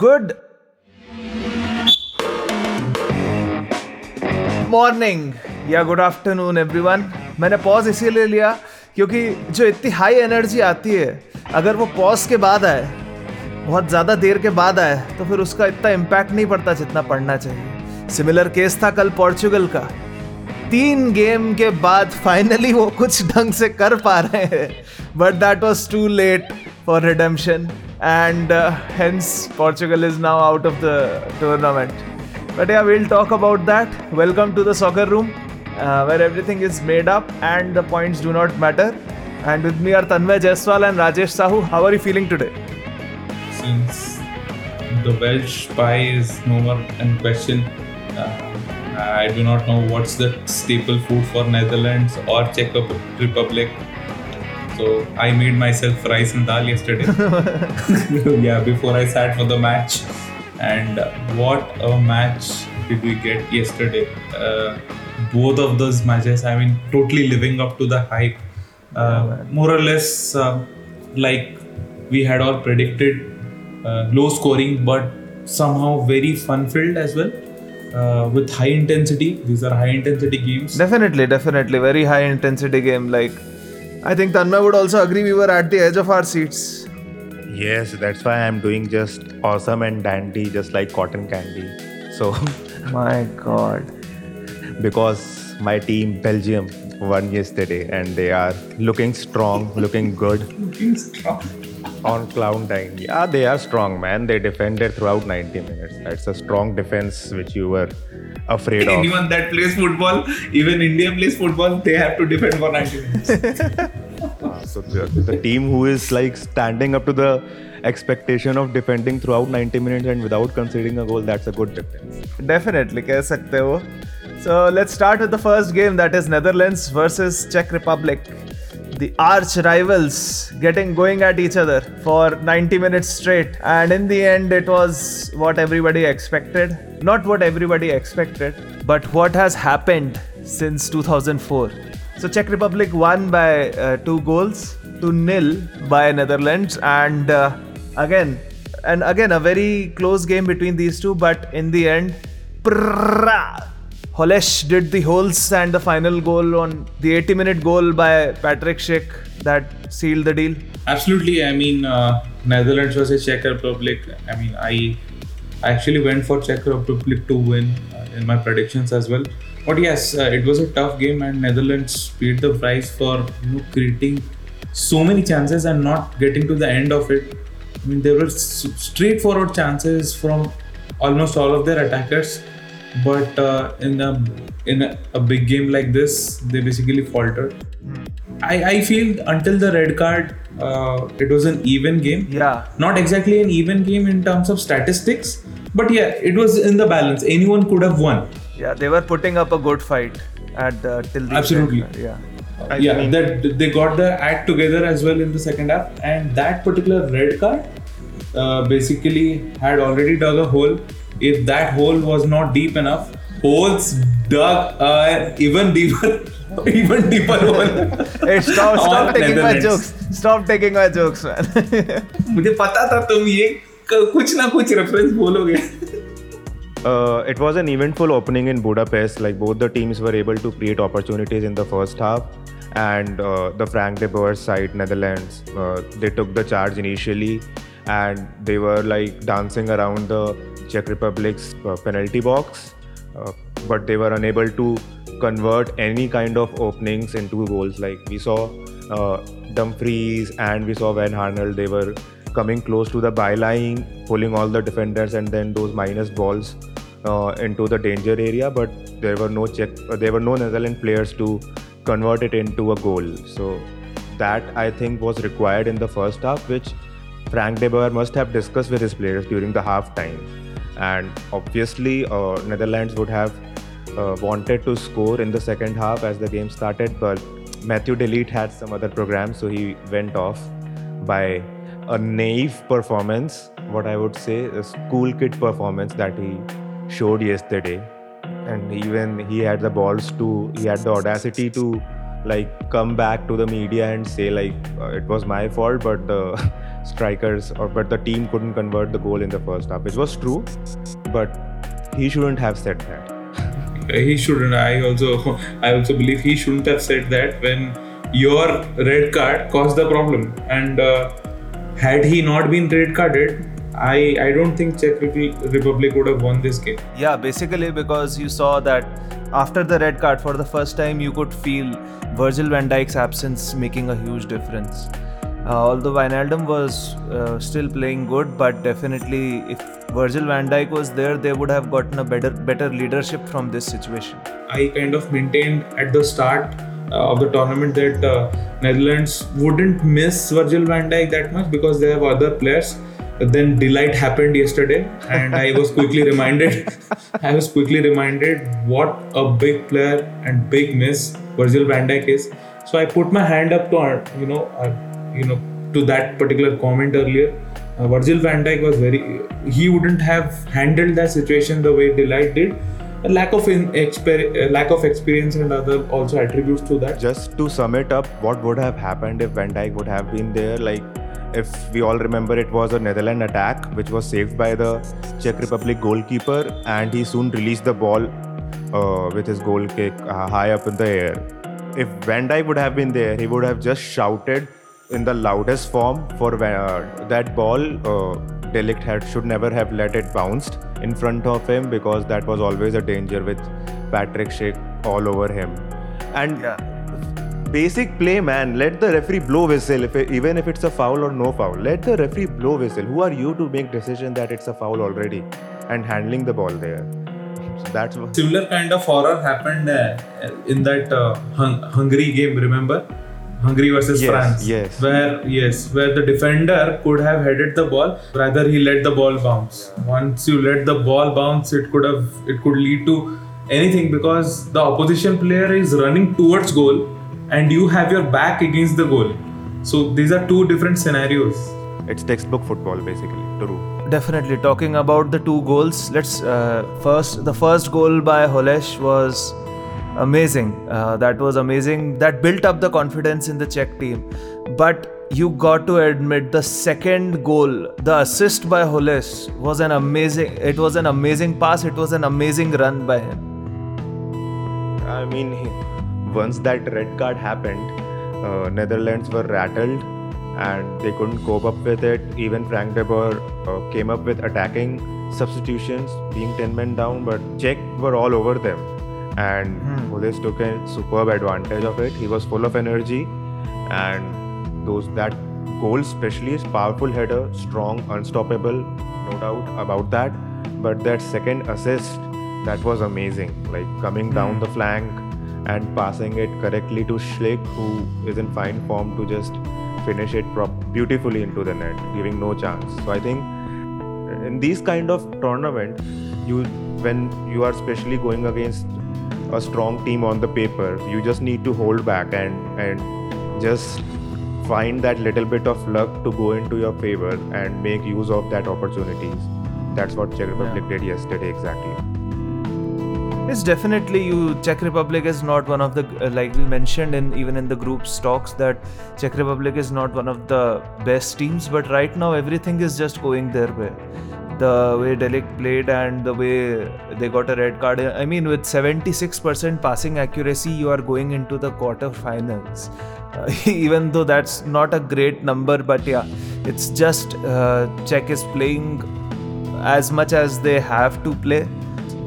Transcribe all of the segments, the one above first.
Good morning या good afternoon, everyone. मैंने pause इसीलिए लिया क्योंकि जो इतनी हाई एनर्जी आती है, अगर वो पॉज के बाद आए, बहुत ज़्यादा देर के बाद आए तो फिर उसका इतना इम्पैक्ट नहीं पड़ता जितना पड़ना चाहिए। सिमिलर केस था कल पोर्चुगल का। तीन गेम के बाद फाइनली वो कुछ ढंग से कर पा रहे हैं but that was too late for redemption and uh, hence Portugal is now out of the tournament. But yeah, we'll talk about that. Welcome to the soccer room uh, where everything is made up and the points do not matter. And with me are Tanmay Jaiswal and Rajesh Sahu. How are you feeling today? Since the Welsh pie is no more in question, uh, I do not know what's the staple food for Netherlands or Czech Republic so I made myself rice and dal yesterday. yeah, before I sat for the match. And what a match did we get yesterday? Uh, both of those matches, I mean, totally living up to the hype. Uh, more or less, uh, like we had all predicted, uh, low scoring, but somehow very fun filled as well. Uh, with high intensity, these are high intensity games. Definitely, definitely. Very high intensity game. Like, I think Tanmay would also agree we were at the edge of our seats. Yes, that's why I'm doing just awesome and dandy, just like cotton candy. So, My God. because my team Belgium won yesterday and they are looking strong, looking good Looking strong. on cloud nine. Yeah, they are strong, man. They defended throughout 90 minutes. That's a strong defense which you were afraid of. Anyone that plays football, even India plays football, they have to defend for 90 minutes. Uh, so the, the team who is like standing up to the expectation of defending throughout 90 minutes and without conceding a goal, that's a good defense. Definitely, कह सकते हो. So let's start with the first game that is Netherlands versus Czech Republic. The arch rivals getting going at each other for 90 minutes straight. And in the end, it was what everybody expected. Not what everybody expected, but what has happened since 2004. So Czech Republic won by uh, two goals to nil by Netherlands. And uh, again, and again, a very close game between these two, but in the end, prrrrah, Holesh did the holes and the final goal on the 80 minute goal by Patrick Schick that sealed the deal. Absolutely. I mean, uh, Netherlands versus Czech Republic. I mean, I I actually went for Czech Republic to win uh, in my predictions as well. But yes, uh, it was a tough game, and Netherlands paid the price for you know creating so many chances and not getting to the end of it. I mean, there were straightforward chances from almost all of their attackers, but uh, in a in a, a big game like this, they basically faltered. I, I feel until the red card, uh, it was an even game. Yeah. Not exactly an even game in terms of statistics, but yeah, it was in the balance. Anyone could have won. Yeah, they were putting up a good fight at the till the Absolutely. end. Yeah. I yeah, mean- that they got the act together as well in the second half, and that particular red card uh, basically had already dug a hole If that hole was not deep enough, holes dug an even deeper, even deeper hole. Hey, stop, stop on taking my Netherlands. jokes. Stop taking my jokes, man. मुझे पता था तुम ये क- कुछ ना कुछ reference बोलोगे Uh, it was an eventful opening in Budapest. Like both the teams were able to create opportunities in the first half, and uh, the Frank de Boer side, Netherlands, uh, they took the charge initially, and they were like dancing around the Czech Republic's uh, penalty box, uh, but they were unable to convert any kind of openings into goals. Like we saw uh, Dumfries and we saw Van Aanholt, they were coming close to the byline, pulling all the defenders, and then those minus balls uh, into the danger area. But there were no Czech, uh, there were no Netherlands players to convert it into a goal. So that I think was required in the first half, which Frank de Boer must have discussed with his players during the half time. And obviously, uh, Netherlands would have uh, wanted to score in the second half as the game started, but Matthijs de Ligt had some other programs, so he went off by a naive performance, what I would say, a school kid performance that he showed yesterday. And even he had the balls to, he had the audacity to like come back to the media and say like uh, it was my fault, but the strikers, or but the team couldn't convert the goal in the first half, which was true, but he shouldn't have said that. he shouldn't i also i also believe he shouldn't have said that when your red card caused the problem and uh, had he not been red carded i i don't think czech republic would have won this game Yeah, basically because you saw that after the red card for the first time you could feel Virgil van Dijk's absence making a huge difference. Uh, although Wijnaldum was uh, still playing good, but definitely if Virgil van Dijk was there, they would have gotten a better better leadership from this situation. I kind of maintained at the start uh, of the tournament that uh, Netherlands wouldn't miss Virgil van Dijk that much because they have other players. But Then de Ligt happened yesterday, and I was quickly reminded. I was quickly reminded what a big player and big miss Virgil van Dijk is. So I put my hand up to uh, you know uh, you know to that particular comment earlier. Uh, Virgil van Dijk was very. He wouldn't have handled that situation the way de Ligt did a lack of in exper- lack of experience and other also attributes to that. Just to sum it up, what would have happened if Van Dijk would have been there? Like, if we all remember, it was a Netherlands attack which was saved by the Czech Republic goalkeeper, and he soon released the ball uh, with his goal kick uh, high up in the air. If Van Dijk would have been there, he would have just shouted in the loudest form for uh, that ball. Uh, de Ligt had should never have let it bounced in front of him because that was always a danger with Patrick Schick all over him. And Yeah. basic play, man. Let the referee blow whistle, if it, even if it's a foul or no foul. Let the referee blow whistle. Who are you to make decision that it's a foul already and handling the ball there? So that's. Similar kind of horror happened uh, in that uh, Hung- Hungary game. Remember, Hungary versus Yes, France. yes. Where yes, where the defender could have headed the ball, rather he let the ball bounce. Once you let the ball bounce, it could have it could lead to anything because the opposition player is running towards goal and you have your back against the goal. So these are two different scenarios. It's textbook football, basically. True. Definitely talking about the two goals. Let's uh, first the first goal by Holesh was amazing. Uh, that was amazing. That built up the confidence in the Czech team. But you got to admit the second goal, the assist by Holesh was an amazing. It was an amazing pass. It was an amazing run by him. I mean, once that red card happened, uh, Netherlands were rattled and they couldn't cope up with it. Even Frank de Boer uh, came up with attacking substitutions, being 10 men down, but Czech were all over them. And Hmm. Holes took a superb advantage of it. He was full of energy, and those that goal, especially, is powerful header, strong, unstoppable, no doubt about that. But that second assist, that was amazing. Like coming down the flank and passing it correctly to Schick, who is in fine form to just finish it prop- beautifully into the net, giving no chance. So I think in these kind of tournament, you when you are especially going against a strong team on the paper, you just need to hold back and and just find that little bit of luck to go into your favor and make use of that opportunities. That's what Czech Republic did yesterday exactly. It's definitely you. Czech Republic is not one of the uh, like we mentioned in even in the group stocks that Czech Republic is not one of the best teams. But right now everything is just going their way. The way de Ligt played and the way they got a red card. I mean, with 76% passing accuracy, you are going into the quarterfinals. Uh, even though that's not a great number, but yeah, it's just uh, Czech is playing as much as they have to play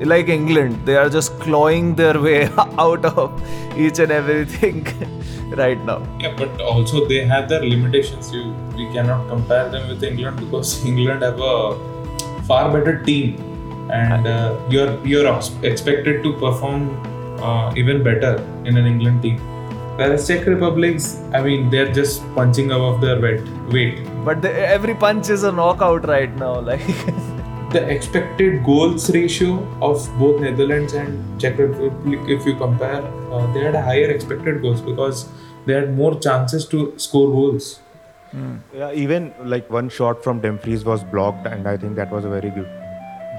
like England, they are just clawing their way out of each and everything right now. Yeah, but also they have their limitations. You we cannot compare them with England because England have a far better team, and uh, you're you're expected to perform uh, even better in an England team. Whereas Czech Republic's, I mean, they're just punching above their weight. Weight. But the, every punch is a knockout right now. Like The expected goals ratio of both Netherlands and Czech Republic, if you compare, uh, they had a higher expected goals because they had more chances to score goals. Yeah, even like one shot from Dumfries was blocked, and I think that was a very good,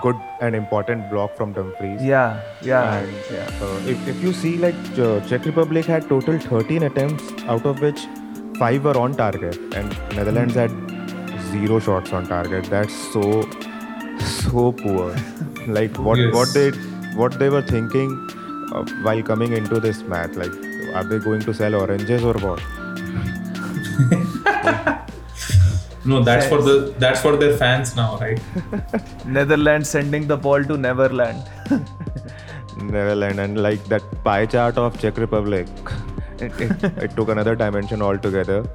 good and important block from Dumfries. yeah, yeah, And yeah. uh, if, if you see, like uh, Czech Republic had total 13 attempts, out of which five were on target, and Netherlands had zero shots on target. That's so so poor. like what Yes. what they what they were thinking uh, while coming into this match. Like are they going to sell oranges or what? No, that's for the that's for their fans now, right? Netherlands sending the ball to Neverland. Neverland and like that pie chart of Czech Republic, it, it, it took another dimension altogether.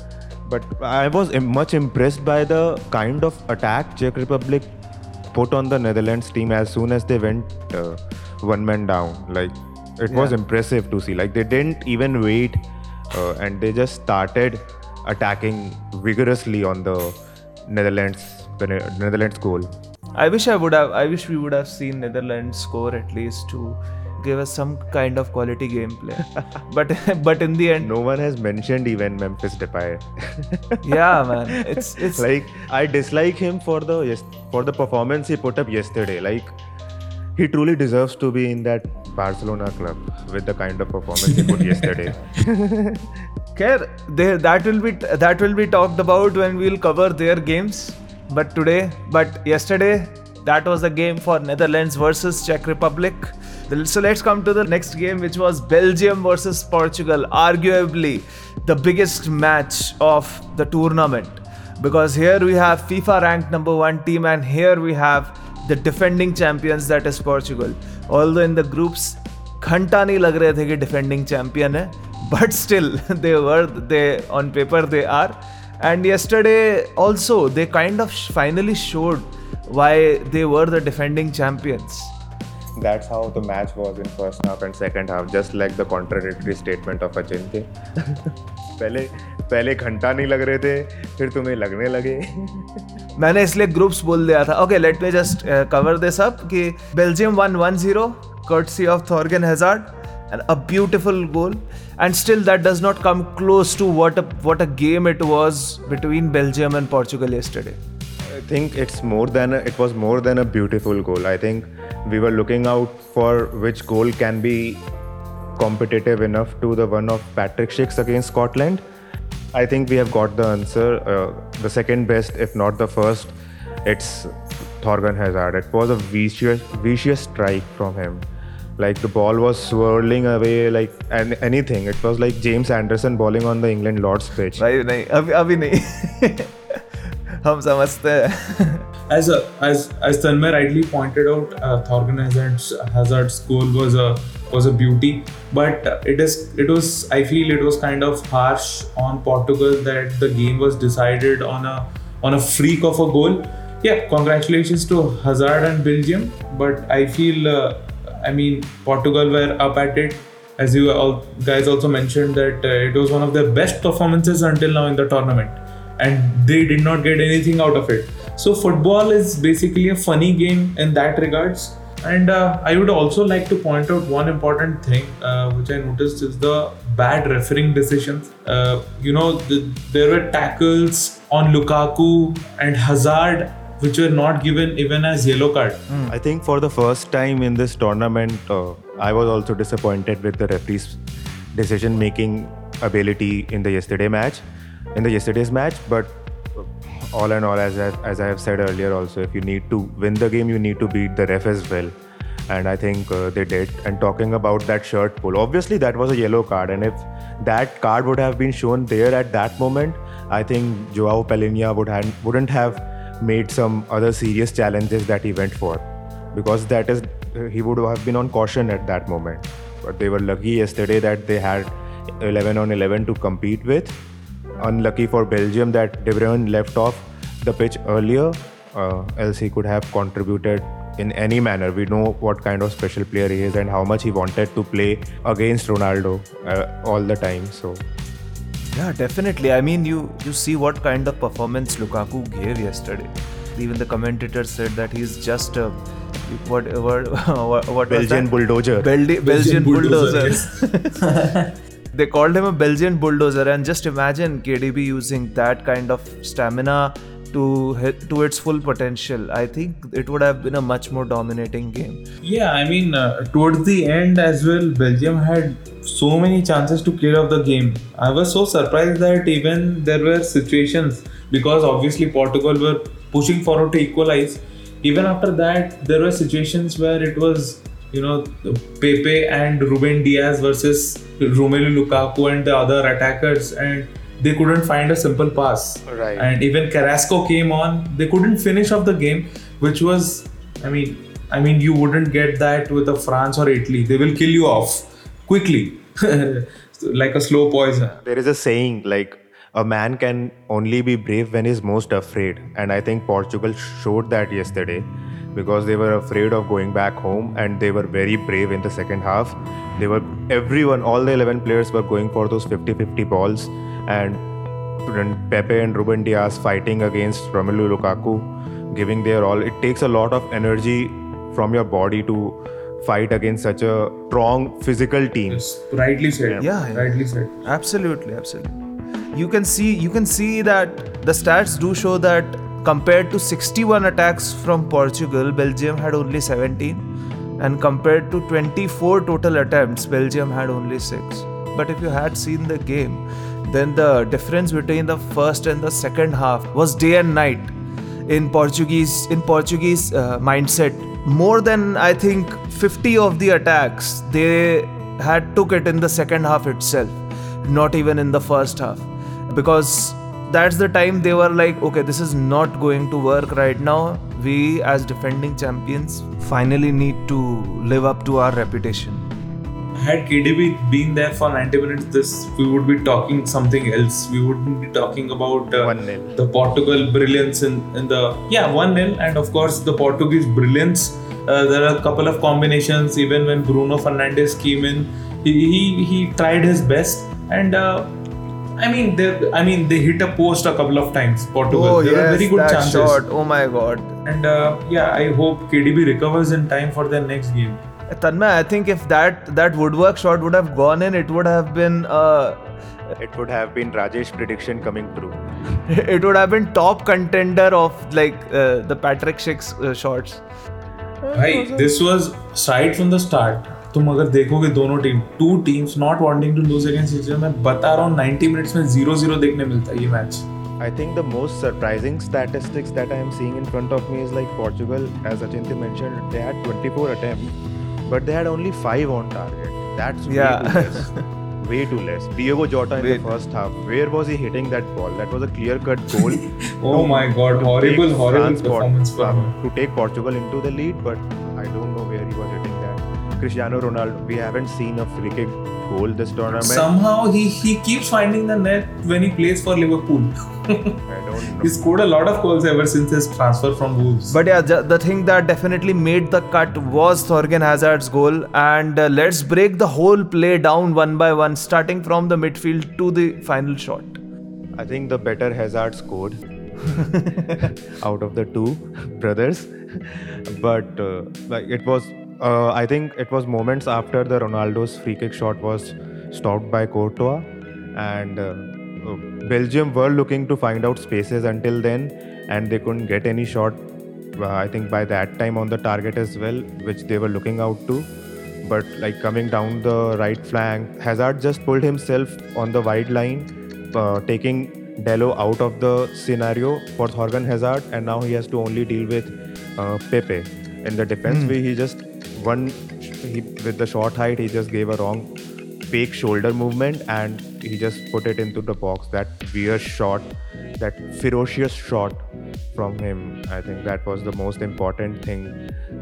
But I was im- much impressed by the kind of attack Czech Republic put on the Netherlands team as soon as they went uh, one man down. Like it was impressive to see. Like they didn't even wait, uh, and they just started attacking vigorously on the Netherlands the Netherlands goal. I wish I would have. I wish we would have seen Netherlands score at least to give us some kind of quality gameplay. but but in the end, No one has mentioned even Memphis Depay. yeah, man, it's it's like I dislike him for the yes for the performance he put up yesterday. Like he truly deserves to be in that Barcelona club with the kind of performance he put yesterday care. They, that will be that will be talked about when we'll cover their games. But today, but yesterday, that was the game for Netherlands versus Czech Republic. So let's come to the next game, which was Belgium versus Portugal. Arguably the biggest match of the tournament because here we have FIFA ranked number one team, and here we have the defending champions that is Portugal. Although in the groups, घंटा नहीं लग रहे थे कि defending champion है but still they were they on paper they are and yesterday also they kind of finally showed why they were the defending champions That's how the match was in first half and second half, just like the contradictory statement of Achinte. पहले पहले घंटा नहीं लग रहे थे फिर तुम्हें लगने लगे मैंने इसलिए ग्रुप्स बोल दिया था okay let me just cover this up कि Belgium one one zero courtesy of Thorgan Hazard and a beautiful goal and still that does not come close to what a what a game it was between Belgium and Portugal yesterday I think it's more than a, it was more than a beautiful goal. I think we were looking out for which goal can be competitive enough to the one of Patrick Schick's against Scotland. I think we have got the answer. Uh, the second best, if not the first, it's Thorgan Hazard. It was a vicious, vicious strike from him. Like the ball was swirling away like an, anything. It was like James Anderson bowling on the England Lord's pitch. भाई नहीं अभी अभी नहीं हम समझते हैं As a, as as Tanmay rightly pointed out, uh, Thorgan Hazard's, Hazard's goal was a was a beauty, but it is it was I feel it was kind of harsh on Portugal that the game was decided on a on a freak of a goal. Yeah, congratulations to Hazard and Belgium, but I feel uh, I mean Portugal were up at it. As you all guys also mentioned that uh, it was one of their best performances until now in the tournament and they did not get anything out of it. So football is basically a funny game in that regards. And uh, I would also like to point out one important thing uh, which I noticed is the bad refereeing decisions. Uh, you know, the, there were tackles on Lukaku and Hazard which were not given even as yellow card. I think for the first time in this tournament, uh, I was also disappointed with the referee's decision making ability in the yesterday match, in the yesterday's match. But uh, all in all, as I, as I have said earlier, also if you need to win the game, you need to beat the ref as well. And I think uh, they did. And talking about that shirt pull, obviously that was a yellow card, and if that card would have been shown there at that moment, I think Joao Palhinha would have, wouldn't have made some other serious challenges that he went for. Because that is he would have been on caution at that moment. But they were lucky yesterday that they had 11 on 11 to compete with. Unlucky for belgium that de bruyne left off the pitch earlier uh, else he could have contributed in any manner. We know what kind of special player he is and how much he wanted to play against ronaldo uh, all the time. So Yeah, definitely. I mean, you you see what kind of performance Lukaku gave yesterday. Even the commentator said that he's just a what what what was belgian that? bulldozer Beldi- Belgian, bulldozer, bulldozer. they called him a Belgian bulldozer, and just imagine KDB using that kind of stamina to to its full potential. I think it would have been a much more dominating game. Yeah, I mean, uh, towards the end as well, Belgium had so many chances to clear off the game. I was so surprised that even there were situations because obviously Portugal were pushing forward to equalize. Even after that, there were situations where it was, you know, Pepe and Ruben Dias versus Romelu Lukaku and the other attackers, and they couldn't find a simple pass. Right. And even Carrasco came on, they couldn't finish off the game, which was, I mean, I mean, you wouldn't get that with a France or Italy. They will kill you off quickly, like a slow poison. There is a saying like a man can only be brave when he's most afraid, and I think Portugal showed that yesterday because they were afraid of going back home and they were very brave in the second half. They were everyone, all the 11 players were going for those 50 50 balls, and Pepe and Ruben Dias fighting against Romelu Lukaku, giving their all. It takes a lot of energy from your body to fight against such a strong physical team. Yes, rightly said. Yeah, yeah. rightly said. Absolutely, absolutely. You can see you can see that the stats do show that compared to 61 attacks from Portugal, Belgium had only 17, and compared to 24 total attempts, Belgium had only six. But if you had seen the game, then the difference between the first and the second half was day and night in Portuguese in Portuguese uh, mindset. More than I think 50 of the attacks they had took it in the second half itself, not even in the first half, because that's the time they were like, okay, this is not going to work right now. We as defending champions finally need to live up to our reputation. Had KDB been there for 90 minutes, this we would be talking something else. We wouldn't be talking about uh, the Portugal brilliance in, in the yeah one 0 and of course the Portuguese brilliance. Uh, there are a couple of combinations. Even when Bruno Fernandes came in, he he, he tried his best and. Uh, I mean, they, I mean, they hit a post a couple of times. Portugal. Oh there were yes, very good that chances. shot! Oh my God! And uh, yeah, I hope KDB recovers in time for their next game. Tanmay, I think if that that woodwork shot would have gone in, it would have been uh, It would have been Rajesh prediction coming true. it would have been top contender of like uh, the Patrick Schick's uh, shots. भाई this was side from the start तुम अगर देखोगे दोनों team two teams not wanting to lose against each other मैं बता रहा हूँ 90 minutes में 0-0 देखने मिलता है ये match I think the most surprising statistics that I am seeing in front of me is like Portugal, as Achintya mentioned, they had 24 attempts, but they had only five on target. That's way Yeah. too less. way too less. Diogo Jota in Way the first half, where was he hitting that ball? That was a clear-cut goal. Oh my god, horrible, horrible France performance for him. to take Portugal into the lead, but I don't know where he was hitting that. Cristiano Ronaldo, we haven't seen a free kick goal this tournament. Somehow he he keeps finding the net when he plays for Liverpool. I don't know. he scored a lot of goals ever since his transfer from Wolves. But yeah, ju- the thing that definitely made the cut was Thorgan Hazard's goal. And uh, let's break the whole play down one by one, starting from the midfield to the final shot. I think the better Hazard scored out of the two brothers, but uh, like it was. Uh, I think it was moments after the Ronaldo's free kick shot was stopped by Courtois, and uh, uh, Belgium were looking to find out spaces until then, and they couldn't get any shot. Uh, I think by that time on the target as well, which they were looking out to. But like coming down the right flank, Hazard just pulled himself on the wide line, uh, taking Dalot out of the scenario for Thorgan Hazard, and now he has to only deal with uh, Pepe. In the defense, hmm. where he just one he, with the short height, he just gave a wrong fake shoulder movement and he just put it into the box. That weird shot, that ferocious shot from him. I think that was the most important thing,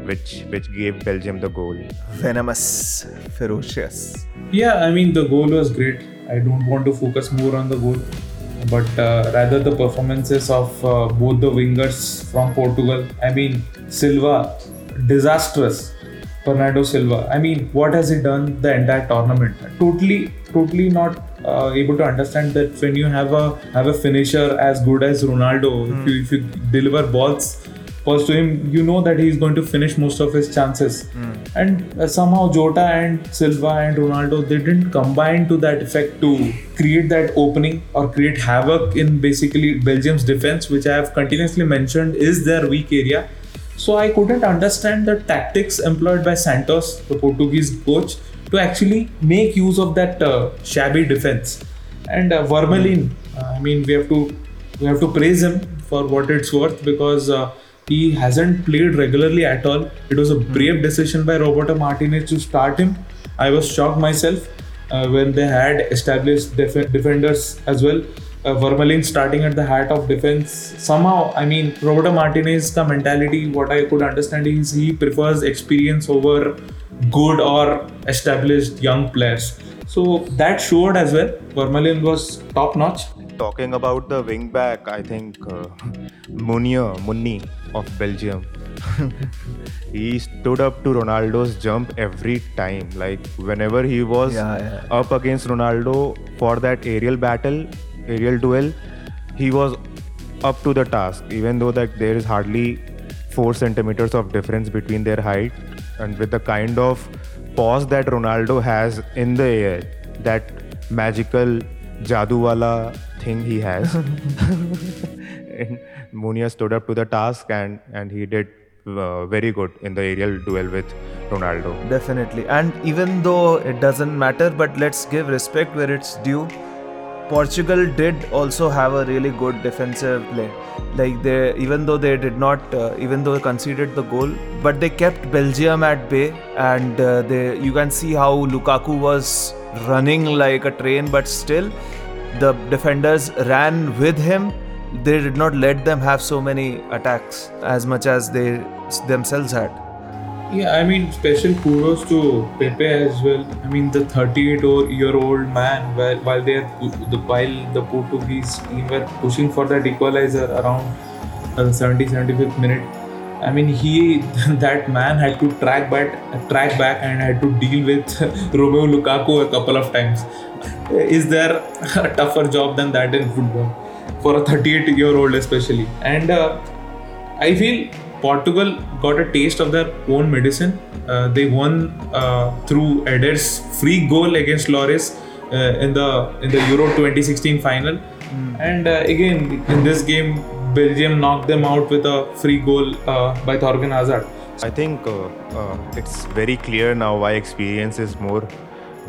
which which gave Belgium the goal. Venomous, ferocious. Yeah, I mean the goal was great. I don't want to focus more on the goal, but uh, rather the performances of uh, both the wingers from Portugal. I mean Silva, disastrous. Bernardo Silva. I mean, what has he done the entire tournament? Totally, totally not uh, able to understand that when you have a have a finisher as good as Ronaldo, if, you, if you deliver balls balls to him, you know that he's going to finish most of his chances. And uh, somehow Jota and Silva and Ronaldo they didn't combine to that effect to create that opening or create havoc in basically Belgium's defense, which I have continuously mentioned is their weak area. So I couldn't understand the tactics employed by Santos, the Portuguese coach, to actually make use of that uh, shabby defense. And uh, Vermaelen, uh, I mean, we have to we have to praise him for what it's worth because uh, he hasn't played regularly at all. It was a brave decision by Roberto Martinez to start him. I was shocked myself uh, when they had established def- defenders as well. Uh, starting at the heart of defense. Somehow, I mean, Roberto Martinez, the mentality, what I could understand is he prefers experience over good or established young players. So that showed as well. Vermaelen was top notch. Talking about the wing back, I think uh, Meunier, Munni of Belgium. he stood up to Ronaldo's jump every time. Like whenever he was Yeah, yeah. up against Ronaldo for that aerial battle, aerial duel, he was up to the task. Even though that there is hardly four centimeters of difference between their height, and with the kind of pause that Ronaldo has in the air, that magical jadoo he has. and Meunier stood up to the task and and he did uh, very good in the aerial duel with Ronaldo. Definitely. And even though it doesn't matter, but let's give respect where it's due. Portugal did also have a really good defensive play. Like they, even though they did not, uh, even though they conceded the goal, but they kept Belgium at bay, and uh, they, you can see how Lukaku was running like a train, but still, the defenders ran with him. They did not let them have so many attacks as much as they themselves had. Yeah, I mean, special kudos to Pepe as well. I mean, the 38-year-old man, while while they the while the Portuguese team were pushing for that equalizer around uh, the 70 75th minute. I mean, he that man had to track back, track back, and had to deal with Romeo Lukaku a couple of times. Is there a tougher job than that in football for a 38-year-old, especially? And uh, I feel Portugal got a taste of their own medicine. Uh, they won uh, through Eder's free goal against Lloris uh, in the in the Euro 2016 final. And uh, again in this game, Belgium knocked them out with a free goal uh, by Thorgan Hazard. I think uh, uh, it's very clear now why experience is more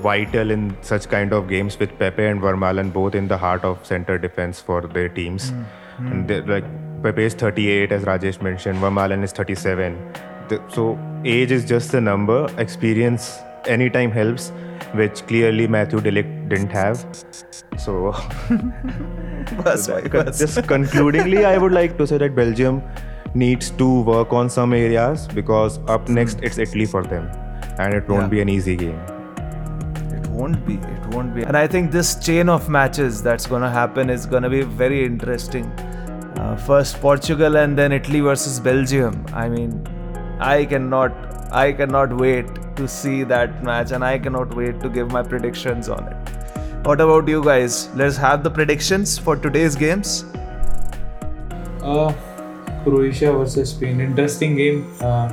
vital in such kind of games with Pepe and Vermaelen both in the heart of center defense for their teams. And they're like Pepe is 38, as Rajesh mentioned. Vermaelen is 37. The, so age is just a number. Experience anytime helps, which clearly Matthijs de Ligt didn't have. So bhai, bas. just concludingly, I would like to say that Belgium needs to work on some areas because up next it's Italy for them, and it won't Yeah. be an easy game. It won't be. It won't be. And I think this chain of matches that's going to happen is going to be very interesting. Uh, first Portugal and then Italy versus Belgium. I mean, I cannot, I cannot wait to see that match, and I cannot wait to give my predictions on it. What about you guys? Let's have the predictions for today's games. Uh, Croatia versus Spain. Interesting game. Uh,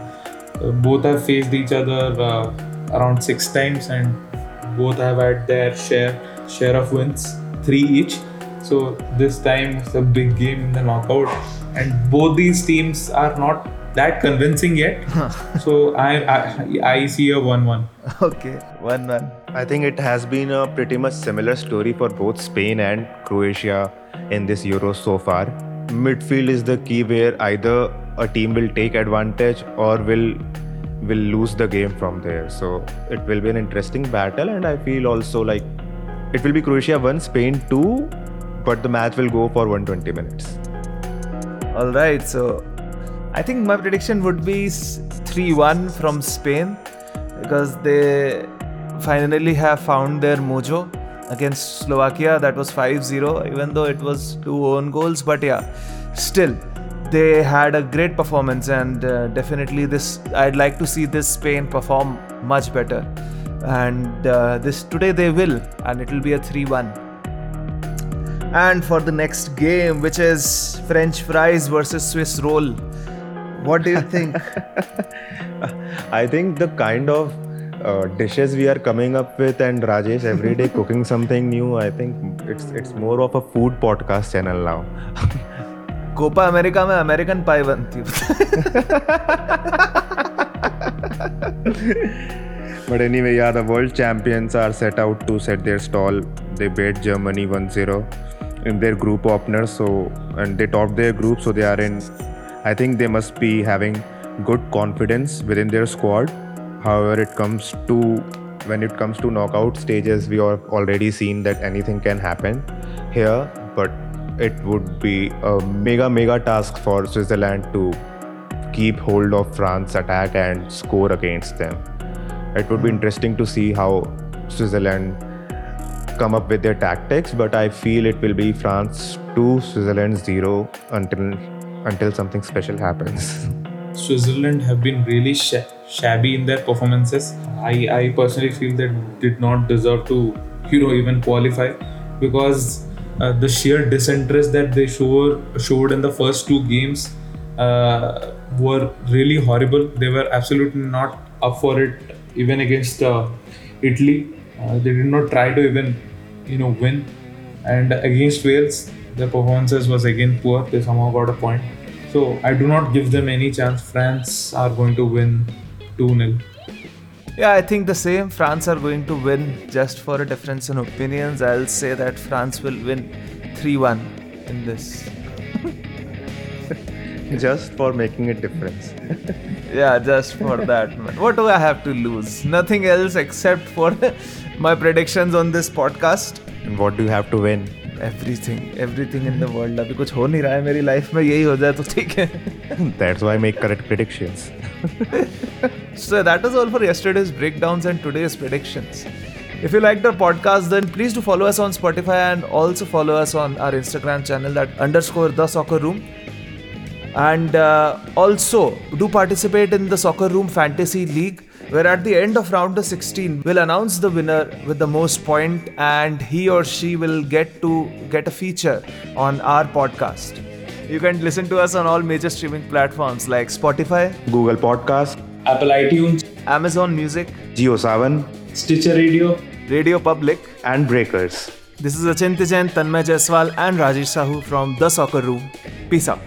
both have faced each other uh, around six times, and both have had their share share of wins, three each. So this time it's a big game in the knockout, and both these teams are not that convincing yet. so I, I I see a one-one. Okay, one one. I think it has been a pretty much similar story for both Spain and Croatia in this Euro so far. Midfield is the key where either a team will take advantage or will will lose the game from there. So it will be an interesting battle and I feel also like it will be Croatia 1, Spain 2, but the match will go for 120 minutes. All right, so I think my prediction would be 3 1 from Spain because they finally have found their mojo against Slovakia. That was 5 0, even though it was two own goals. But yeah, still, they had a great performance, and uh, definitely this I'd like to see this Spain perform much better. And uh, this today they will, and it will be a 3 1. And for the next game, which is French fries versus Swiss roll, what do you think? I think the kind of uh, dishes we are coming up with and Rajesh every day cooking something new. I think it's it's more of a food podcast channel now. Copa America में American पाई बनती But anyway, yeah, the world champions are set out to set their stall. They beat Germany 1 0 in their group openers. So and they topped their group, so they are in. I think they must be having good confidence within their squad. However, it comes to when it comes to knockout stages, we have already seen that anything can happen here, but it would be a mega mega task for Switzerland to keep hold of France attack and score against them. It would be interesting to see how Switzerland come up with their tactics, but I feel it will be France 2, Switzerland 0 until until something special happens. Switzerland have been really sh- shabby in their performances. I, I personally feel that did not deserve to you know even qualify because uh, the sheer disinterest that they show, showed in the first two games uh, were really horrible. They were absolutely not up for it even against uh, Italy. Uh, they did not try to even you know win and against Wales their performances was again poor. They somehow got a point. So I do not give them any chance. France are going to win 2 0. Yeah, I think the same. France are going to win just for a difference in opinions. I'll say that France will win 3 1 in this. Just for making a difference. Yeah, just for that. Man. What do I have to lose? Nothing else except for my predictions on this podcast. And what do you have to win? Everything everything in the world अभी कुछ हो नहीं रहा है मेरी life में यही हो जाए तो ठीक है That's why I make correct predictions. so that is all for yesterday's breakdowns and today's predictions if you liked our podcast then please do follow us on spotify and also follow us on our instagram channel that underscore the soccer room and uh, also do participate in the soccer room fantasy league where at the end of round 16 we'll announce the winner with the most point and he or she will get to get a feature on our podcast you can listen to us on all major streaming platforms like spotify Google Podcast, Apple iTunes, amazon music Geo7, Stitcher Radio. radio public and Breakers. this is Achintya Jain, Tanmay Jaiswal and Rajesh Sahu from The Soccer Room. Peace out.